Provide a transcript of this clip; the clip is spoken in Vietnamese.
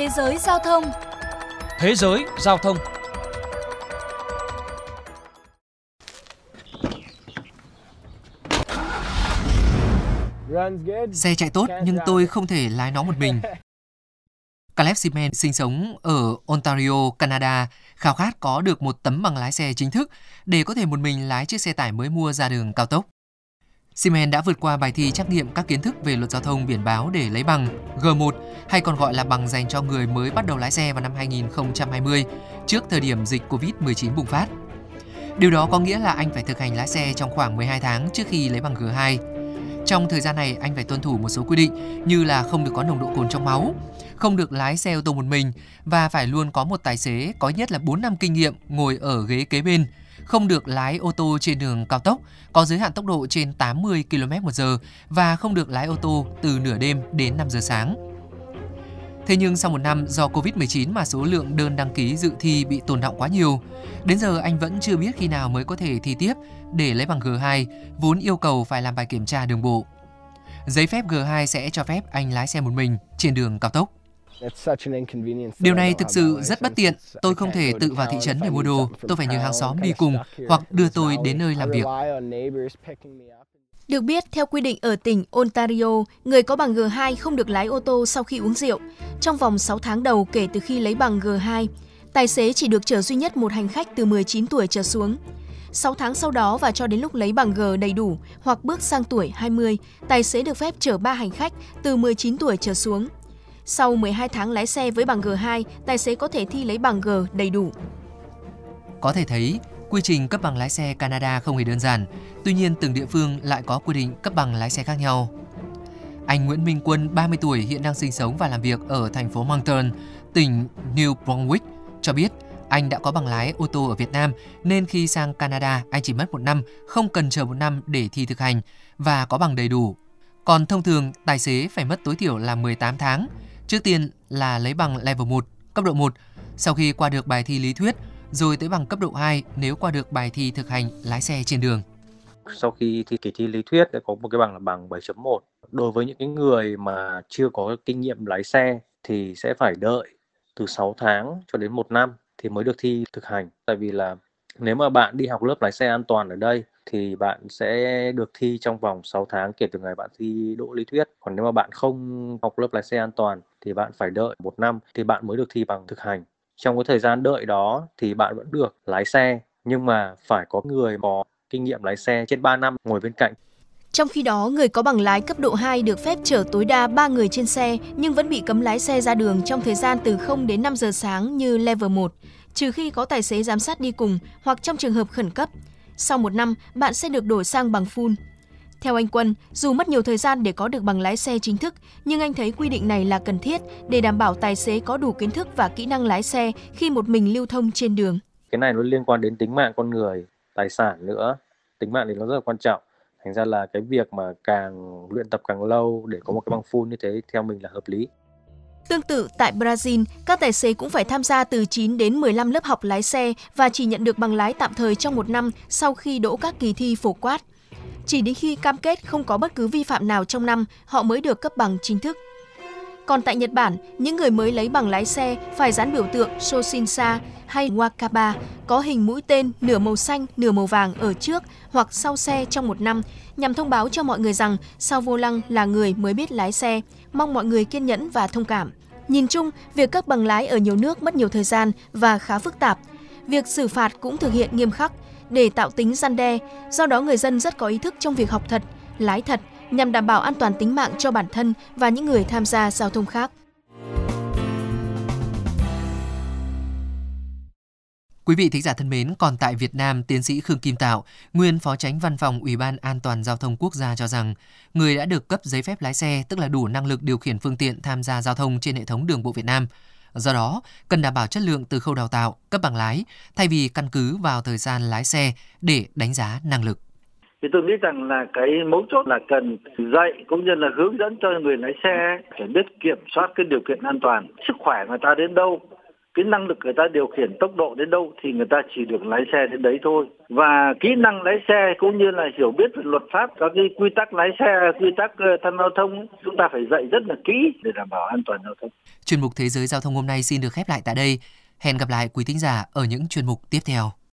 Thế giới giao thông Thế giới giao thông Xe chạy tốt nhưng tôi không thể lái nó một mình. Caleb Simen sinh sống ở Ontario, Canada, khao khát có được một tấm bằng lái xe chính thức để có thể một mình lái chiếc xe tải mới mua ra đường cao tốc. Simen đã vượt qua bài thi trắc nghiệm các kiến thức về luật giao thông biển báo để lấy bằng G1 hay còn gọi là bằng dành cho người mới bắt đầu lái xe vào năm 2020 trước thời điểm dịch Covid-19 bùng phát. Điều đó có nghĩa là anh phải thực hành lái xe trong khoảng 12 tháng trước khi lấy bằng G2. Trong thời gian này, anh phải tuân thủ một số quy định như là không được có nồng độ cồn trong máu, không được lái xe ô tô một mình và phải luôn có một tài xế có nhất là 4 năm kinh nghiệm ngồi ở ghế kế bên, không được lái ô tô trên đường cao tốc có giới hạn tốc độ trên 80 km/h và không được lái ô tô từ nửa đêm đến 5 giờ sáng. Thế nhưng sau một năm do Covid-19 mà số lượng đơn đăng ký dự thi bị tồn động quá nhiều. Đến giờ anh vẫn chưa biết khi nào mới có thể thi tiếp để lấy bằng G2, vốn yêu cầu phải làm bài kiểm tra đường bộ. Giấy phép G2 sẽ cho phép anh lái xe một mình trên đường cao tốc. Điều này thực sự rất bất tiện. Tôi không thể tự vào thị trấn để mua đồ. Tôi phải nhờ hàng xóm đi cùng hoặc đưa tôi đến nơi làm việc. Được biết, theo quy định ở tỉnh Ontario, người có bằng G2 không được lái ô tô sau khi uống rượu. Trong vòng 6 tháng đầu kể từ khi lấy bằng G2, tài xế chỉ được chở duy nhất một hành khách từ 19 tuổi trở xuống. 6 tháng sau đó và cho đến lúc lấy bằng G đầy đủ hoặc bước sang tuổi 20, tài xế được phép chở 3 hành khách từ 19 tuổi trở xuống. Sau 12 tháng lái xe với bằng G2, tài xế có thể thi lấy bằng G đầy đủ. Có thể thấy, quy trình cấp bằng lái xe Canada không hề đơn giản, tuy nhiên từng địa phương lại có quy định cấp bằng lái xe khác nhau. Anh Nguyễn Minh Quân, 30 tuổi, hiện đang sinh sống và làm việc ở thành phố Moncton, tỉnh New Brunswick, cho biết anh đã có bằng lái ô tô ở Việt Nam nên khi sang Canada anh chỉ mất một năm, không cần chờ một năm để thi thực hành và có bằng đầy đủ. Còn thông thường, tài xế phải mất tối thiểu là 18 tháng. Trước tiên là lấy bằng level 1, cấp độ 1. Sau khi qua được bài thi lý thuyết, rồi tới bằng cấp độ 2 nếu qua được bài thi thực hành lái xe trên đường. Sau khi thi kỳ thi lý thuyết đã có một cái bằng là bằng 7.1. Đối với những cái người mà chưa có kinh nghiệm lái xe thì sẽ phải đợi từ 6 tháng cho đến 1 năm thì mới được thi thực hành. Tại vì là nếu mà bạn đi học lớp lái xe an toàn ở đây thì bạn sẽ được thi trong vòng 6 tháng kể từ ngày bạn thi đỗ lý thuyết. Còn nếu mà bạn không học lớp lái xe an toàn thì bạn phải đợi một năm thì bạn mới được thi bằng thực hành. Trong cái thời gian đợi đó thì bạn vẫn được lái xe nhưng mà phải có người có kinh nghiệm lái xe trên 3 năm ngồi bên cạnh. Trong khi đó, người có bằng lái cấp độ 2 được phép chở tối đa 3 người trên xe nhưng vẫn bị cấm lái xe ra đường trong thời gian từ 0 đến 5 giờ sáng như level 1, trừ khi có tài xế giám sát đi cùng hoặc trong trường hợp khẩn cấp. Sau một năm, bạn sẽ được đổi sang bằng full. Theo anh Quân, dù mất nhiều thời gian để có được bằng lái xe chính thức, nhưng anh thấy quy định này là cần thiết để đảm bảo tài xế có đủ kiến thức và kỹ năng lái xe khi một mình lưu thông trên đường. Cái này nó liên quan đến tính mạng con người, tài sản nữa. Tính mạng thì nó rất là quan trọng. Thành ra là cái việc mà càng luyện tập càng lâu để có một cái bằng full như thế theo mình là hợp lý. Tương tự tại Brazil, các tài xế cũng phải tham gia từ 9 đến 15 lớp học lái xe và chỉ nhận được bằng lái tạm thời trong một năm sau khi đỗ các kỳ thi phổ quát. Chỉ đến khi cam kết không có bất cứ vi phạm nào trong năm, họ mới được cấp bằng chính thức. Còn tại Nhật Bản, những người mới lấy bằng lái xe phải dán biểu tượng Shoshinsa hay Wakaba có hình mũi tên nửa màu xanh, nửa màu vàng ở trước hoặc sau xe trong một năm nhằm thông báo cho mọi người rằng sau vô lăng là người mới biết lái xe. Mong mọi người kiên nhẫn và thông cảm. Nhìn chung, việc cấp bằng lái ở nhiều nước mất nhiều thời gian và khá phức tạp. Việc xử phạt cũng thực hiện nghiêm khắc để tạo tính gian đe, do đó người dân rất có ý thức trong việc học thật, lái thật nhằm đảm bảo an toàn tính mạng cho bản thân và những người tham gia giao thông khác. Quý vị thính giả thân mến, còn tại Việt Nam, tiến sĩ Khương Kim Tạo, nguyên phó tránh văn phòng Ủy ban An toàn giao thông quốc gia cho rằng, người đã được cấp giấy phép lái xe, tức là đủ năng lực điều khiển phương tiện tham gia giao thông trên hệ thống đường bộ Việt Nam. Do đó, cần đảm bảo chất lượng từ khâu đào tạo, cấp bằng lái, thay vì căn cứ vào thời gian lái xe để đánh giá năng lực thì tôi nghĩ rằng là cái mấu chốt là cần dạy cũng như là hướng dẫn cho người lái xe phải biết kiểm soát cái điều kiện an toàn, sức khỏe người ta đến đâu, cái năng lực người ta điều khiển tốc độ đến đâu thì người ta chỉ được lái xe đến đấy thôi. Và kỹ năng lái xe cũng như là hiểu biết về luật pháp, các cái quy tắc lái xe, quy tắc ờ, tham giao thông, chúng ta phải dạy rất là kỹ để đảm bảo an toàn giao thông. Chuyên mục thế giới giao thông hôm nay xin được khép lại tại đây. Hẹn gặp lại quý thính giả ở những chuyên mục tiếp theo.